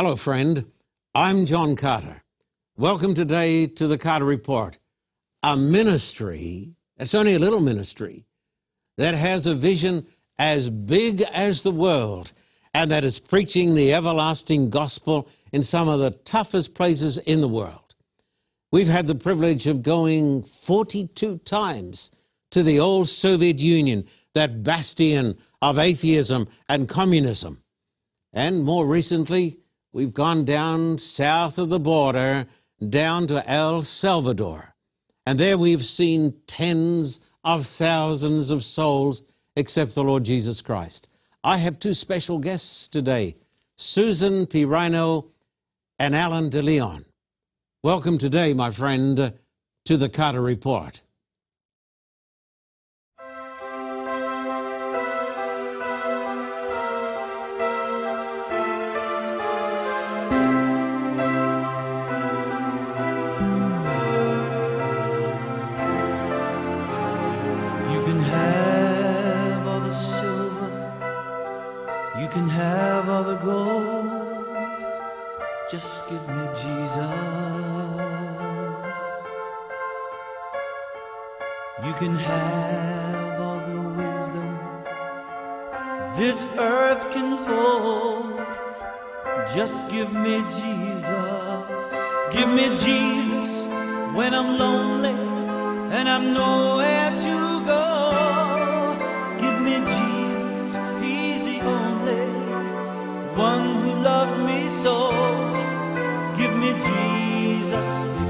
Hello, friend. I'm John Carter. Welcome today to the Carter Report, a ministry, it's only a little ministry, that has a vision as big as the world and that is preaching the everlasting gospel in some of the toughest places in the world. We've had the privilege of going 42 times to the old Soviet Union, that bastion of atheism and communism. And more recently, we've gone down south of the border, down to El Salvador. And there we've seen tens of thousands of souls accept the Lord Jesus Christ. I have two special guests today Susan Pirano and Alan DeLeon. Welcome today, my friend, to the Carter Report.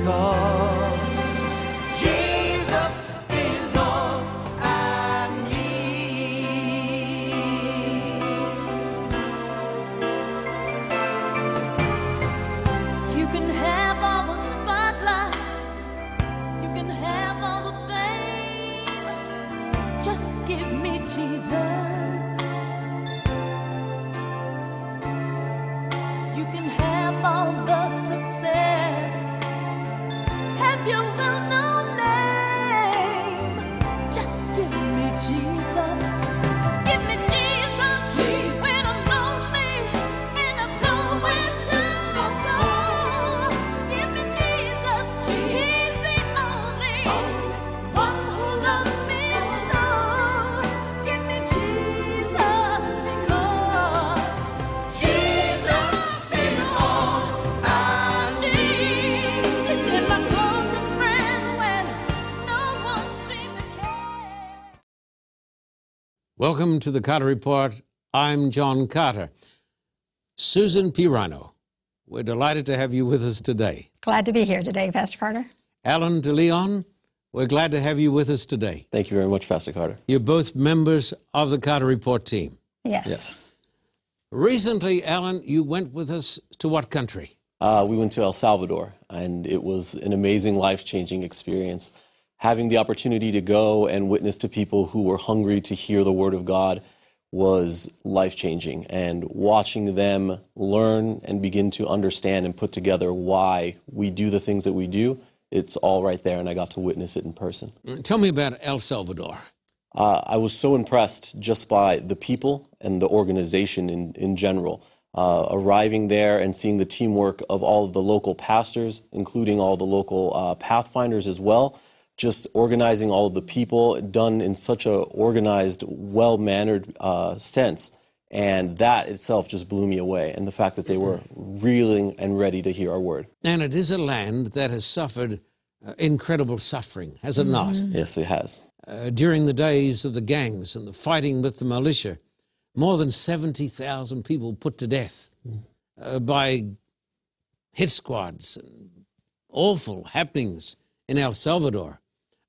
Jesus Welcome to the Carter Report. I'm John Carter. Susan Pirano, we're delighted to have you with us today. Glad to be here today, Pastor Carter. Alan DeLeon, we're glad to have you with us today. Thank you very much, Pastor Carter. You're both members of the Carter Report team. Yes. Yes. Recently, Alan, you went with us to what country? Uh, we went to El Salvador, and it was an amazing, life changing experience. Having the opportunity to go and witness to people who were hungry to hear the Word of God was life changing. And watching them learn and begin to understand and put together why we do the things that we do, it's all right there, and I got to witness it in person. Tell me about El Salvador. Uh, I was so impressed just by the people and the organization in, in general. Uh, arriving there and seeing the teamwork of all of the local pastors, including all the local uh, pathfinders as well, just organizing all of the people done in such a organized, well-mannered uh, sense. And that itself just blew me away. And the fact that they were reeling and ready to hear our word. And it is a land that has suffered uh, incredible suffering, has it not? Yes, it has. Uh, during the days of the gangs and the fighting with the militia, more than 70,000 people put to death uh, by hit squads and awful happenings in El Salvador,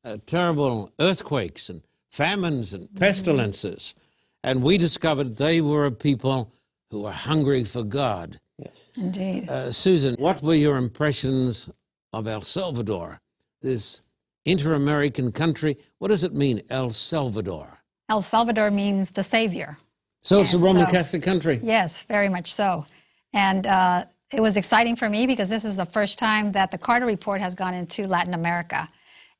uh, terrible earthquakes and famines and pestilences. And we discovered they were a people who were hungry for God. Yes. Indeed. Uh, Susan, what were your impressions of El Salvador, this inter American country? What does it mean, El Salvador? El Salvador means the Savior. So it's a Roman so- Catholic country. Yes, very much so. And uh, it was exciting for me because this is the first time that the Carter Report has gone into Latin America.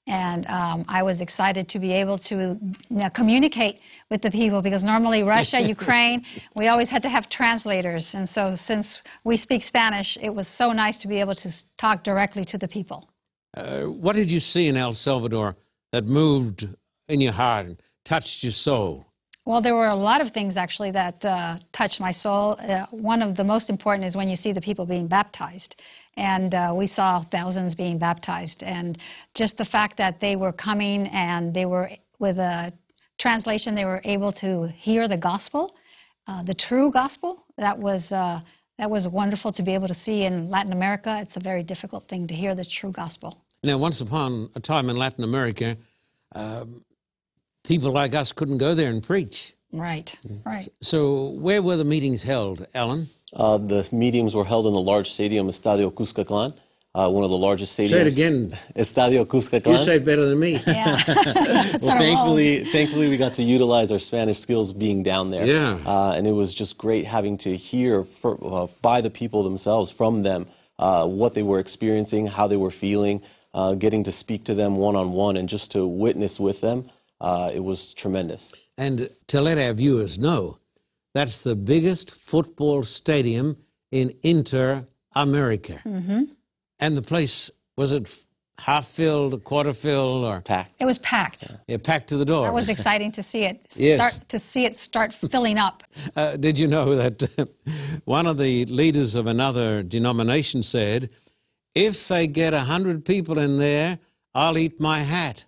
And um, I was excited to be able to you know, communicate with the people because normally Russia, Ukraine, we always had to have translators. And so since we speak Spanish, it was so nice to be able to talk directly to the people. Uh, what did you see in El Salvador that moved in your heart and touched your soul? Well, there were a lot of things actually that uh, touched my soul. Uh, one of the most important is when you see the people being baptized. And uh, we saw thousands being baptized. And just the fact that they were coming and they were, with a translation, they were able to hear the gospel, uh, the true gospel. That was, uh, that was wonderful to be able to see in Latin America. It's a very difficult thing to hear the true gospel. Now, once upon a time in Latin America, um, people like us couldn't go there and preach. Right, right. So, where were the meetings held, Alan? Uh, the meetings were held in the large stadium, Estadio Cuscatlan, uh, one of the largest stadiums. Say it again. Estadio Cuscatlan. You say it better than me. Yeah. That's well, our thankfully, thankfully, we got to utilize our Spanish skills being down there. Yeah. Uh, and it was just great having to hear for, uh, by the people themselves, from them, uh, what they were experiencing, how they were feeling, uh, getting to speak to them one on one, and just to witness with them. Uh, it was tremendous. And to let our viewers know, that's the biggest football stadium in Inter America. Mm-hmm. And the place, was it half filled, quarter filled, or Packed. It was packed. yeah, packed to the door? That was exciting to see it Yes. start to see it start filling up. Uh, did you know that one of the leaders of another denomination said, if they get a 100 people in there, I'll eat my hat.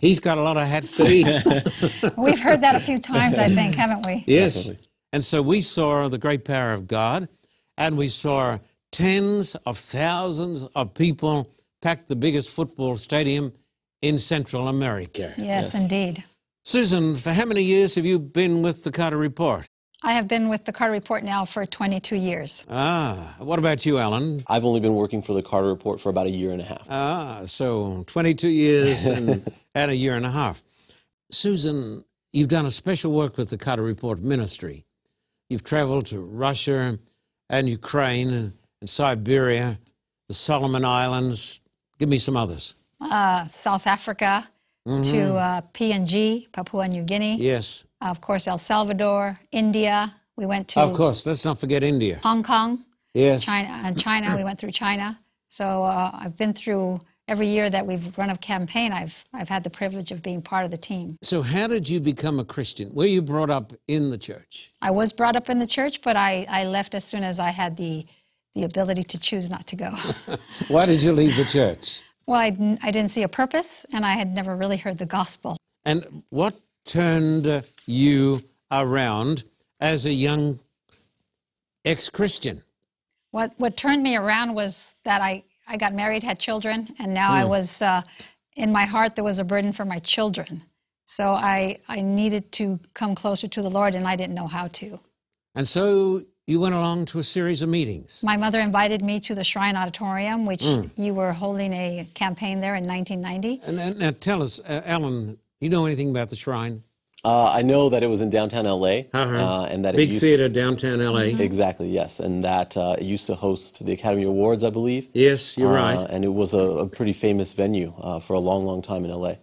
He's got a lot of hats to eat. We've heard that a few times, I think, haven't we? yes. And so we saw the great power of God, and we saw tens of thousands of people pack the biggest football stadium in Central America. Yes, indeed. Susan, for how many years have you been with the Carter Report? I have been with the Carter Report now for 22 years. Ah, what about you, Alan? I've only been working for the Carter Report for about a year and a half. Ah, so 22 years and, and a year and a half. Susan, you've done a special work with the Carter Report Ministry. You've traveled to Russia and Ukraine and Siberia, the Solomon Islands. Give me some others. Uh, South Africa to uh, PNG, Papua New Guinea. Yes. Of course, El Salvador, India. We went to Of course, let's not forget India. Hong Kong, Yes. China, and China. We went through China. So uh, I've been through every year that we've run a campaign. I've I've had the privilege of being part of the team. So, how did you become a Christian? Were you brought up in the church? I was brought up in the church, but I, I left as soon as I had the the ability to choose not to go. Why did you leave the church? Well, I, didn't- I didn't see a purpose, and I had never really heard the gospel. And what turned you around as a young ex Christian? What what turned me around was that I, I got married, had children, and now I was uh, in my heart there was a burden for my children. So I I needed to come closer to the Lord, and I didn't know how to. And so you went along to a series of meetings. My mother invited me to the Shrine Auditorium, which you were holding a campaign there in 1990. And, and now tell us, uh, Alan, you know anything about the shrine? Uh, I know that it was in downtown LA, Uh-huh. uh, and that Big it used theater downtown LA. exactly yes, and that uh, it used to host the Academy Awards, I believe. Yes, you're Uh, right. And it was a, a pretty famous venue uh, for a long, long time in LA.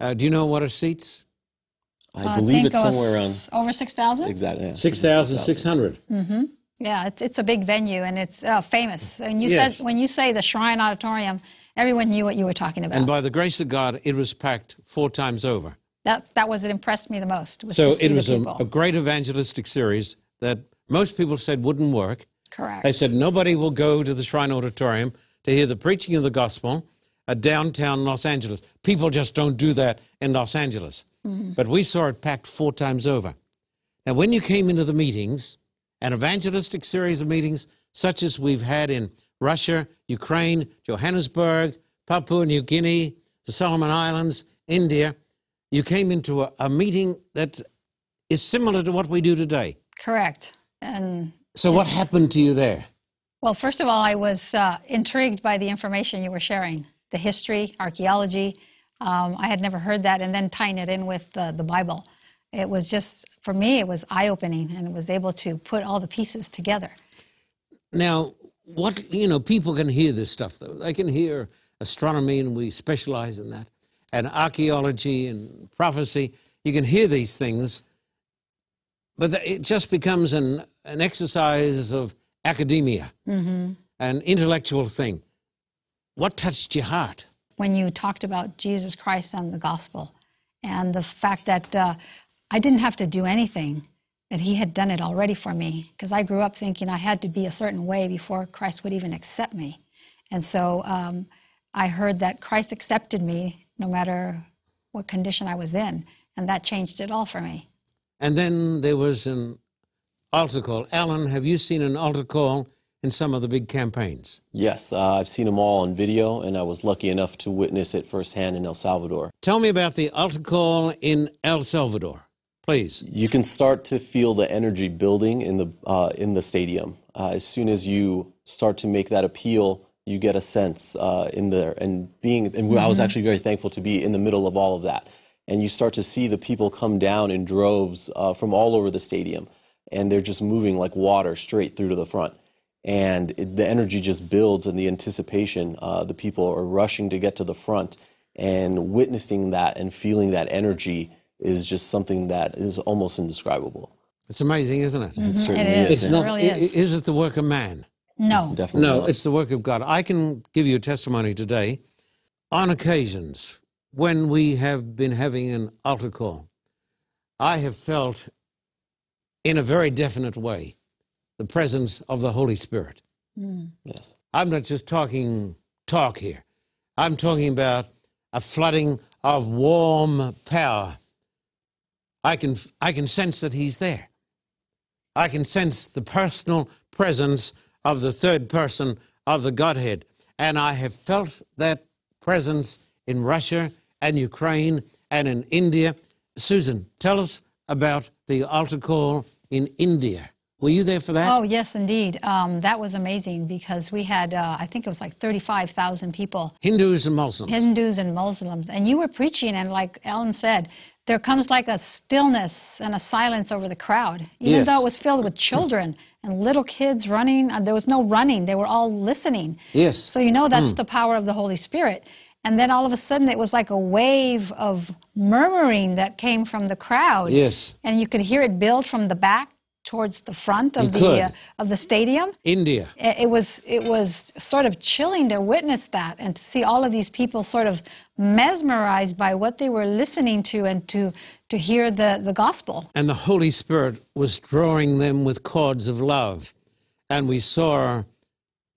Uh, do you know what are seats? I I believe think it's it was somewhere around over 6,000. exactly yeah, 6,600. Yeah, it's, it's a big venue and it's uh, famous. And you Yes. said when you say the Shrine Auditorium, everyone knew what you were talking about. And by the grace of God, it was packed four times over. that that was what impressed me the most. Was So to see it was the a, people. a great evangelistic series that most people said wouldn't work. correct. They said nobody will go to the Shrine Auditorium to hear the preaching of the gospel at downtown Los Angeles. People just don't do that in Los Angeles. But we saw it packed four times over. Now, when you came into the meetings, an evangelistic series of meetings such as we've had in Russia, Ukraine, Johannesburg, Papua New Guinea, the Solomon Islands, India, you came into a, a meeting that is similar to what we do today. correct. And So, what happened to you there? well, first of all, I was uh, intrigued by the information you were sharing, the history, archaeology. Um, I had never heard that, and then tying it in with uh, the Bible. It was just for me, it was eye opening, and it was able to put all the pieces together. Now, what, you know, people can hear this stuff, though. They can hear astronomy, and we specialize in that. and archaeology and prophecy. You can hear these things, but it just becomes an, an exercise of academia, an intellectual thing. What touched your heart? when you talked about Jesus Christ and the gospel, and the fact that uh, I didn't have to do anything, that He had done it already for me. Because I grew up thinking I had to be a certain way before Christ would even accept me. And so um, I heard that Christ accepted me no matter what condition I was in, and that changed it all for me. And then there was an altar call. Alan, have you seen an altar call in some of the big campaigns? Yes, uh, I've seen them all on video, and I was lucky enough to witness it firsthand in El Salvador. Tell me about the altar call in El Salvador, please. You can start to feel the energy building in the uh, in the stadium. Uh, as soon as you start to make that appeal, you get a sense uh, in there. And being, and I was actually very thankful to be in the middle of all of that. And you start to see the people come down in droves uh, from all over the stadium, and they're just moving like water straight through to the front. And it, the energy just builds, and the anticipation. Uh, the people are rushing to get to the front, and witnessing that and feeling that energy is just something that is almost indescribable. It's amazing, isn't it? It certainly is. It's It really is. Is it the work of man? No, Definitely. No, not. it's the work of God. I can give you a testimony today. On occasions, when we have been having an altar call, I have felt in a very definite way the presence of the Holy Spirit. Mm. yes. I'm not just talking talk here. I'm talking about a flooding of warm power. I can, I can sense that He's there. I can sense the personal presence of the third person of the Godhead. And I have felt that presence in Russia and Ukraine and in India. Susan, tell us about the altar call in India. Were you there for that? Oh, yes, indeed. Um, that was amazing because we had, uh, I think it was like 35,000 people, Hindus and Muslims. Hindus and Muslims. And you were preaching, and like Ellen said, there comes like a stillness and a silence over the crowd, even Yes. though it was filled with children and little kids running. Uh, there was no running, they were all listening. Yes. So you know that's the power of the Holy Spirit. And then all of a sudden it was like a wave of murmuring that came from the crowd. Yes. And you could hear it build from the back towards the front of You the uh, of the stadium. India. It was it was sort of chilling to witness that and to see all of these people sort of mesmerized by what they were listening to and to to hear the, the gospel. and the Holy Spirit was drawing them with cords of love. And we saw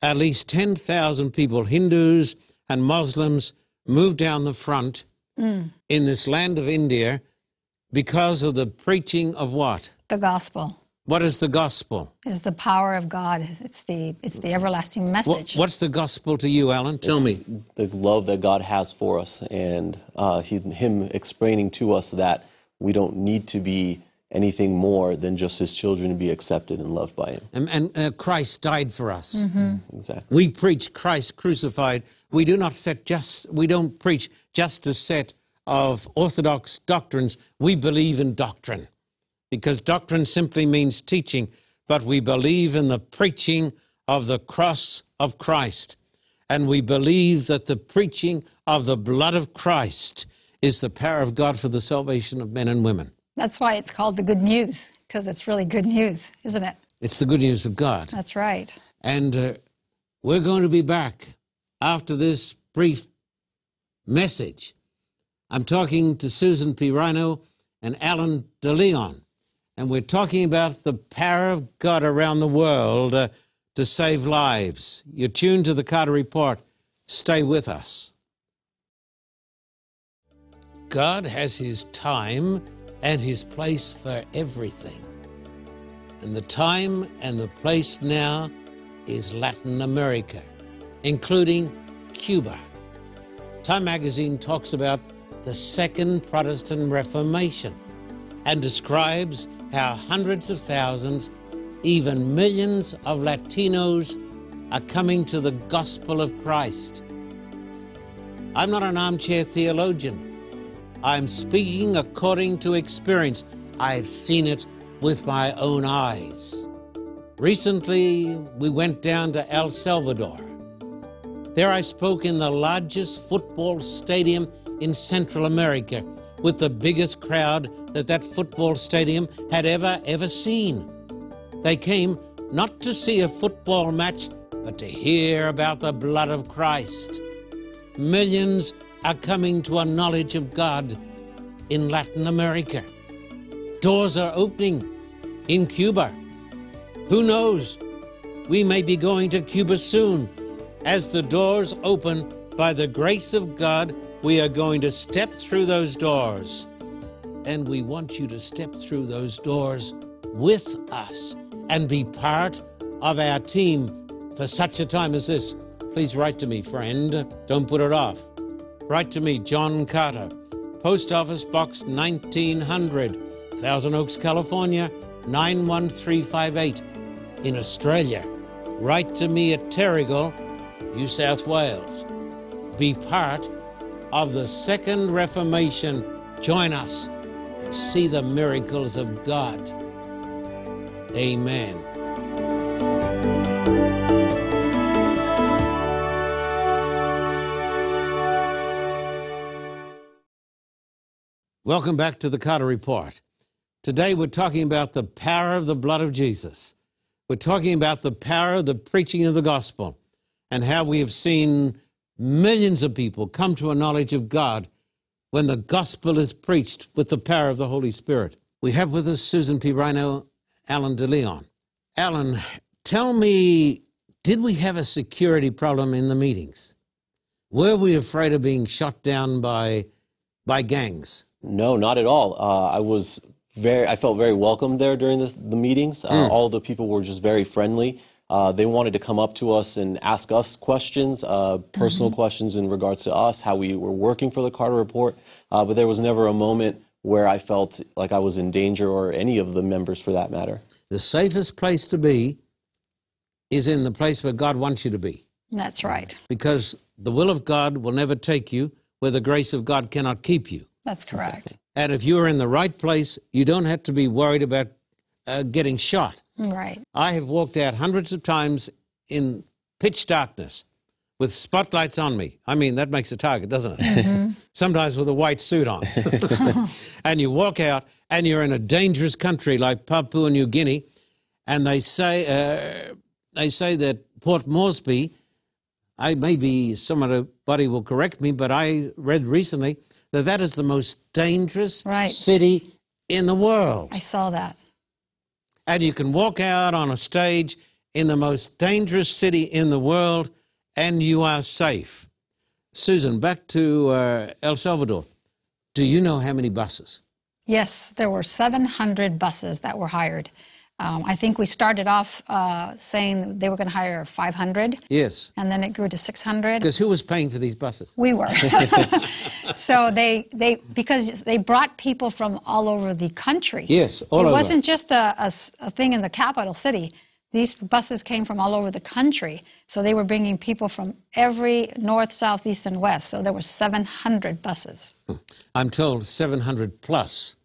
at least 10,000 people, Hindus and Muslims, move down the front in this land of India because of the preaching of what? The gospel What is the gospel? It's the power of God. It's the it's the everlasting What, message. what's the gospel to you, Alan? Tell me. The love that God has for us, and uh, he, Him explaining to us that we don't need to be anything more than just His children to be accepted and loved by Him. And, and uh, Christ died for us. Exactly. We preach Christ crucified. We do not set just we don't preach just a set of orthodox doctrines. We believe in doctrine. Because doctrine simply means teaching, but we believe in the preaching of the cross of Christ. And we believe that the preaching of the blood of Christ is the power of God for the salvation of men and women. That's why it's called the good news because it's really good news, isn't it? It's the good news of God. That's right. And uh, we're going to be back after this brief message. I'm talking to Susan P. Rhino and Alan DeLeon, and we're talking about the power of God around the world uh, to save lives. You're tuned to the Carter Report. Stay with us. God has His time and His place for everything. And the time and the place now is Latin America, including Cuba. Time magazine talks about the Second Protestant Reformation and describes how hundreds of thousands, even millions of Latinos are coming to the gospel of Christ. I'm not an armchair theologian. I'm speaking according to experience. I've seen it with my own eyes. Recently, we went down to El Salvador. There I spoke in the largest football stadium in Central America with the biggest crowd that that football stadium had ever, ever seen. They came not to see a football match, but to hear about the blood of Christ. Millions are coming to a knowledge of God in Latin America. Doors are opening in Cuba. Who knows? We may be going to Cuba soon. As the doors open, by the grace of God, we are going to step through those doors. And we want you to step through those doors with us and be part of our team for such a time as this. Please write to me, friend. Don't put it off. Write to me, John Carter, Post Office Box 1900, Thousand Oaks, California 91358. In Australia, write to me at Terrigal, New South Wales. Be part of the Second Reformation. Join us and see the miracles of God. Amen. Welcome back to the Carter Report. Today we're talking about the power of the blood of Jesus. We're talking about the power of the preaching of the gospel and how we have seen millions of people come to a knowledge of God when the gospel is preached with the power of the Holy Spirit. We have with us Susan P. Rhino, Alan DeLeon. Alan, tell me, did we have a security problem in the meetings? Were we afraid of being shot down by, by gangs? No, not at all. Uh, I was very, I felt very welcome there during this, the meetings. Uh, All the people were just very friendly. Uh, they wanted to come up to us and ask us questions, uh, personal questions in regards to us, how we were working for the Carter Report. Uh, but there was never a moment where I felt like I was in danger or any of the members for that matter. The safest place to be is in the place where God wants you to be. That's right. because the will of God will never take you where the grace of God cannot keep you. That's correct. And if you are in the right place, you don't have to be worried about uh, getting shot. Right. I have walked out hundreds of times in pitch darkness with spotlights on me. I mean, that makes a target, doesn't it? Sometimes with a white suit on. and you walk out and you're in a dangerous country like Papua New Guinea, and they say, uh, they say that Port Moresby, I maybe somebody will correct me, but I read recently that that is the most dangerous Right. city in the world. I saw that. And you can walk out on a stage in the most dangerous city in the world and you are safe. Susan, back to uh, El Salvador. Do you know how many buses? Yes, there were 700 buses that were hired. Um, I think we started off uh, saying they were going to hire 500, Yes. and then it grew to 600. Because who was paying for these buses? We were. so they, they because they brought people from all over the country. Yes, all it over. It wasn't just a a thing in the capital city. These buses came from all over the country. So they were bringing people from every north, south, east, and west. So there were 700 buses. Hmm. I'm told 700 plus,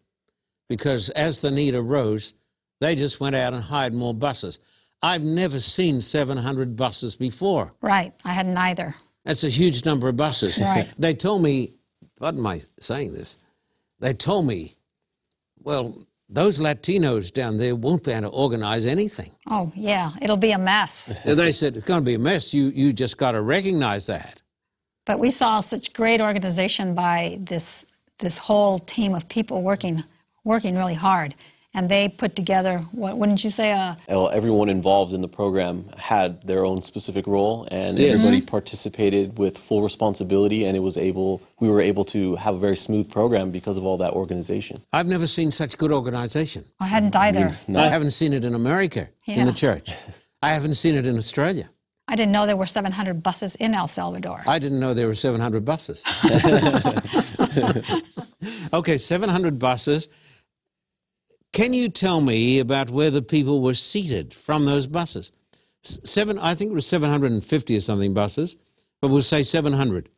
because as the need arose, they just went out and hired more buses. I've never seen 700 buses before. Right. I had neither. That's a huge number of buses. Right. They told me, pardon my saying this, they told me, well, those Latinos down there won't be able to organize anything. Oh, yeah. It'll be a mess. And they said, it's going to be a mess. You, you just got to recognize that. But we saw such great organization by this this whole team of people working working really hard, and they put together what wouldn't you say a Well, everyone involved in the program had their own specific role, and Yes. everybody mm-hmm. participated with full responsibility, and it was able. We were able to have a very smooth program because of all that organization. I've never seen such good organization. I hadn't either. I haven't seen it in America in the church. I haven't seen it in Australia. I didn't know there were 700 buses in El Salvador. I didn't know there were 700 buses. okay, 700 buses. Can you tell me about where the people were seated from those buses? Seven, I think it was 750 or something buses, but we'll say 700.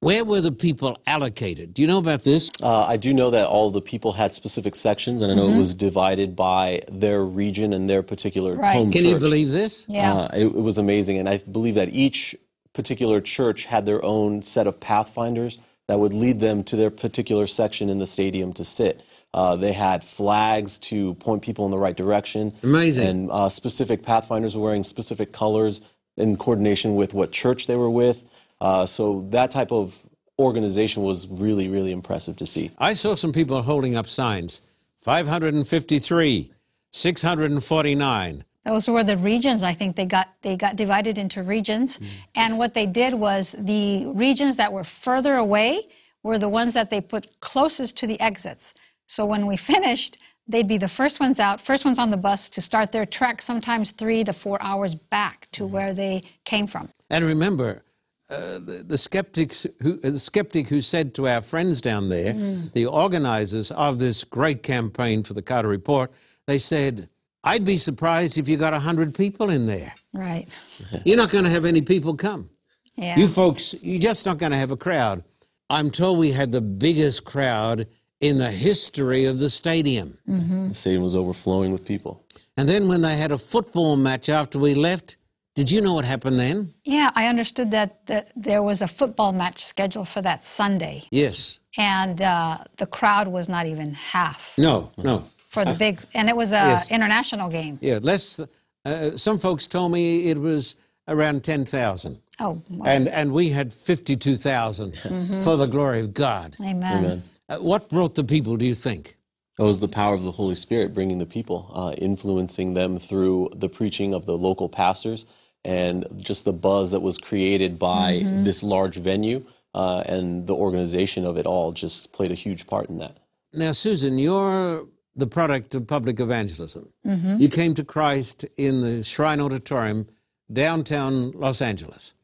Where were the people allocated? Do you know about this? Uh, I do know that all the people had specific sections, and I know it was divided by their region and their particular Right. home Can church. you believe this? yeah. Uh, it, it was amazing, and I believe that each particular church had their own set of pathfinders that would lead them to their particular section in the stadium to sit. Uh, they had flags to point people in the right direction. Amazing. And uh, specific pathfinders were wearing specific colors in coordination with what church they were with. Uh, so that type of organization was really, really impressive to see. I saw some people holding up signs 553, 649. Those were the regions. I think they got they got divided into regions, and what they did was the regions that were further away were the ones that they put closest to the exits. So when we finished, they'd be the first ones out, first ones on the bus to start their trek, sometimes three to four hours back to mm-hmm. where they came from. And remember, uh, the, the skeptics who, uh, the skeptic who said to our friends down there, mm. the organizers of this great campaign for the Carter Report, they said, I'd be surprised if you got a 100 people in there. Right. You're not going to have any people come. Yeah. You folks, you're just not going to have a crowd. I'm told we had the biggest crowd in the history of the stadium. The stadium was overflowing with people. And then when they had a football match after we left, did you know what happened then? Yeah, I understood that, that there was a football match scheduled for that Sunday, Yes. and uh, the crowd was not even half No, no. for the big, and it was a Yes. international game. Yeah, less. Uh, some folks told me it was around 10,000. Oh, well, And, and we had 52,000 for the glory of God. amen. Amen. Uh, what brought the people, do you think? It was the power of the Holy Spirit bringing the people, uh, influencing them through the preaching of the local pastors and just the buzz that was created by this large venue uh, and the organization of it all just played a huge part in that. Now, Susan, you're the product of public evangelism. You came to Christ in the Shrine Auditorium, downtown Los Angeles.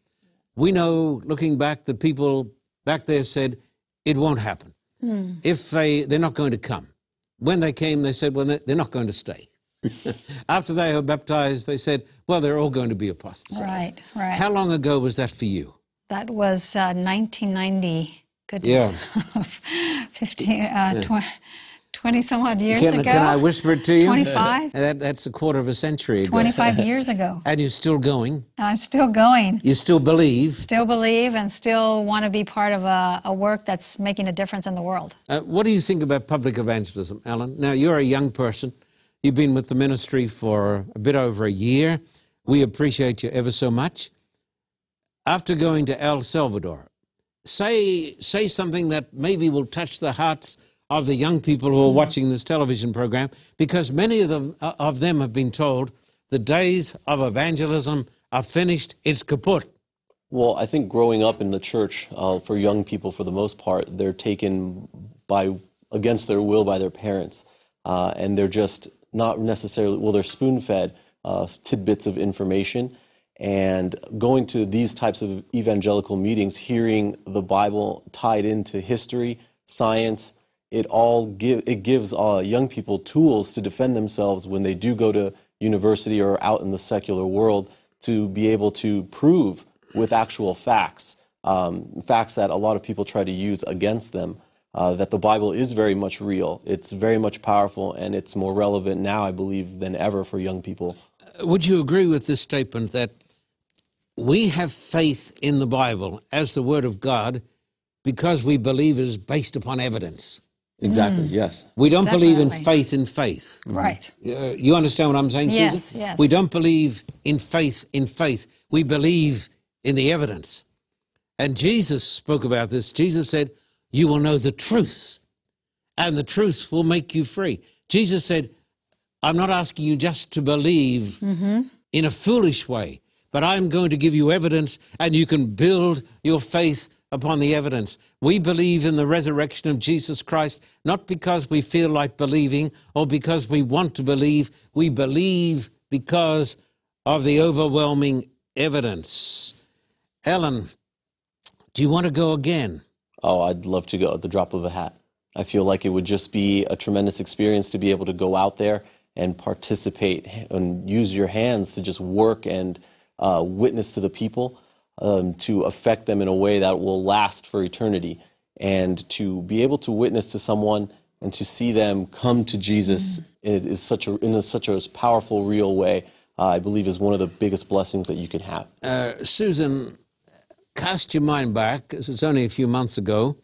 We know, looking back, that people back there said it won't happen. If they, they're not going to come. When they came, they said, well, they're not going to stay. After they were baptized, they said, well, they're all going to be apostatized. Right, right. How long ago was that for you? That was uh, 1990. Goodness. 15, uh, tw- 20 some odd years Can, ago. can I whisper it to you? 25? That, that's a quarter of a century ago. 25 years ago. And you're still going. I'm still going. You still believe. Still believe and still want to be part of a, a work that's making a difference in the world. Uh, what do you think about public evangelism, Alan? Now, you're a young person. You've been with the ministry for a bit over a year. We appreciate you ever so much. After going to El Salvador, say, say something that maybe will touch the hearts of the young people who are watching this television program, because many of them, uh, of them have been told the days of evangelism are finished, it's kaput. Well, I think growing up in the church uh, for young people, for the most part, they're taken by against their will by their parents, uh, and they're just not necessarily well. They're spoon fed uh, tidbits of information, and going to these types of evangelical meetings, hearing the Bible tied into history, science, it all give it gives uh, young people tools to defend themselves when they do go to university or out in the secular world to be able to prove with actual facts, um, facts that a lot of people try to use against them, uh, that the Bible is very much real. It's very much powerful, and it's more relevant now, I believe, than ever for young people. Would you agree with this statement that we have faith in the Bible as the Word of God because we believe it is based upon evidence? Exactly. Yes. We don't believe in faith in faith. Right. Uh, you understand what I'm saying, Yes, Susan? yes. We don't believe in faith in faith. We believe in the evidence. And Jesus spoke about this. Jesus said, You will know the truth, and the truth will make you free. Jesus said, I'm not asking you just to believe in a foolish way, but I'm going to give you evidence, and you can build your faith upon the evidence. We believe in the resurrection of Jesus Christ, not because we feel like believing or because we want to believe. We believe because of the overwhelming evidence. Ellen, do you want to go again? Oh, I'd love to go at the drop of a hat. I feel like it would just be a tremendous experience to be able to go out there and participate and use your hands to just work and uh, witness to the people, um, to affect them in a way that will last for eternity, and to be able to witness to someone and to see them come to Jesus is such a in a, such a powerful, real way. Uh, I believe is one of the biggest blessings that you can have. Uh, Susan, cast your mind back, it's only a few months ago.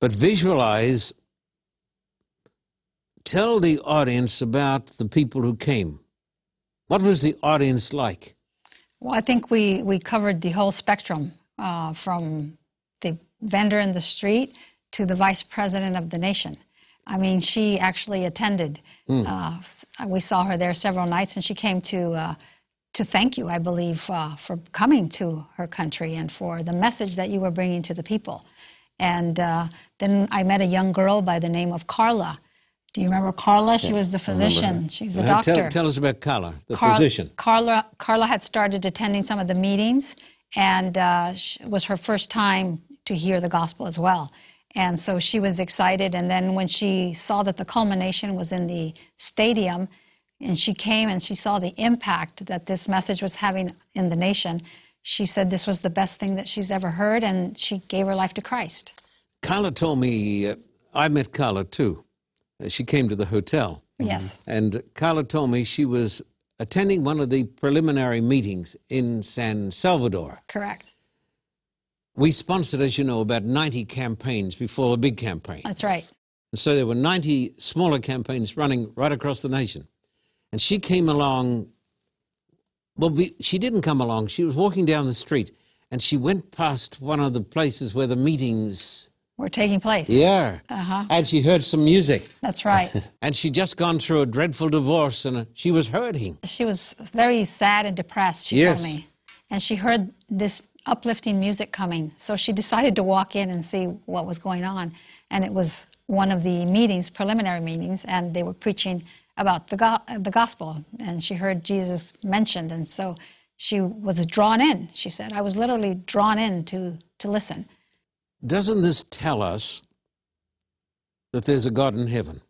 But visualize, tell the audience about the people who came. What was the audience like? Well, I think we, we covered the whole spectrum uh, from the vendor in the street to the vice president of the nation. I mean, she actually attended. Uh, we saw her there several nights, and she came to uh, to thank you, I believe, uh, for coming to her country and for the message that you were bringing to the people. And uh, then I met a young girl by the name of Carla. Do you remember Carla? She was the physician. She was a doctor. Tell, tell us about Carla, the Car- physician. Carla, Carla had started attending some of the meetings, and uh, was her first time to hear the gospel as well. And so she was excited. And then when she saw that the culmination was in the stadium, and she came and she saw the impact that this message was having in the nation, she said this was the best thing that she's ever heard, and she gave her life to Christ. Carla told me, uh, I met Carla too. Uh, she came to the hotel. Yes. And Carla told me she was attending one of the preliminary meetings in San Salvador. Correct. We sponsored, as you know, about 90 campaigns before the big campaign. That's right. And so there were 90 smaller campaigns running right across the nation. And she came along, well, we, she didn't come along. She was walking down the street and she went past one of the places where the meetings, We're taking place. yeah. Uh-huh. And she heard some music. That's right. And she'd just gone through a dreadful divorce and uh, she was hurting. she was very sad and depressed, she Yes. told me. And she heard this uplifting music coming. So she decided to walk in and see what was going on. And it was one of the meetings, preliminary meetings, and they were preaching about the, go- the gospel. And she heard Jesus mentioned. And so she was drawn in, she said. I was literally drawn in to, to listen. Doesn't this tell us that there's a God in heaven?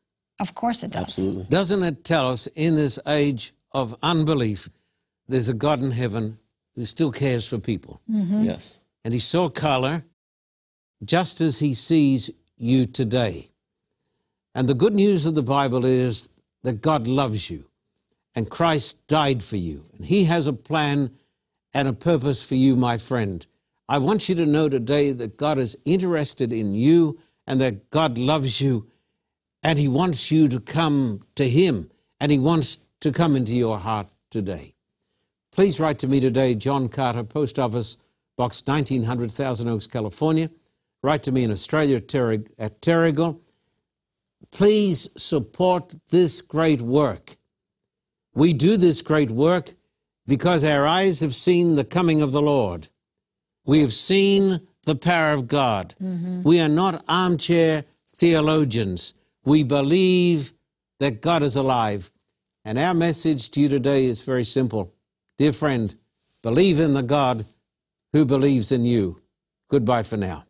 Of course it does. Absolutely. Doesn't it tell us in this age of unbelief, there's a God in heaven who still cares for people? Mm-hmm. Yes. And he saw Carla just as he sees you today. And the good news of the Bible is that God loves you and Christ died for you. And he has a plan and a purpose for you, my friend. I want you to know today that God is interested in you and that God loves you and he wants you to come to him and he wants to come into your heart today. Please write to me today, John Carter, Post Office, Box 1900, Thousand Oaks, California. Write to me in Australia at, Terrig- at Terrigal. Please support this great work. We do this great work because our eyes have seen the coming of the Lord. We have seen the power of God. Mm-hmm. We are not armchair theologians. We believe that God is alive. And our message to you today is very simple. Dear friend, believe in the God who believes in you. Goodbye for now.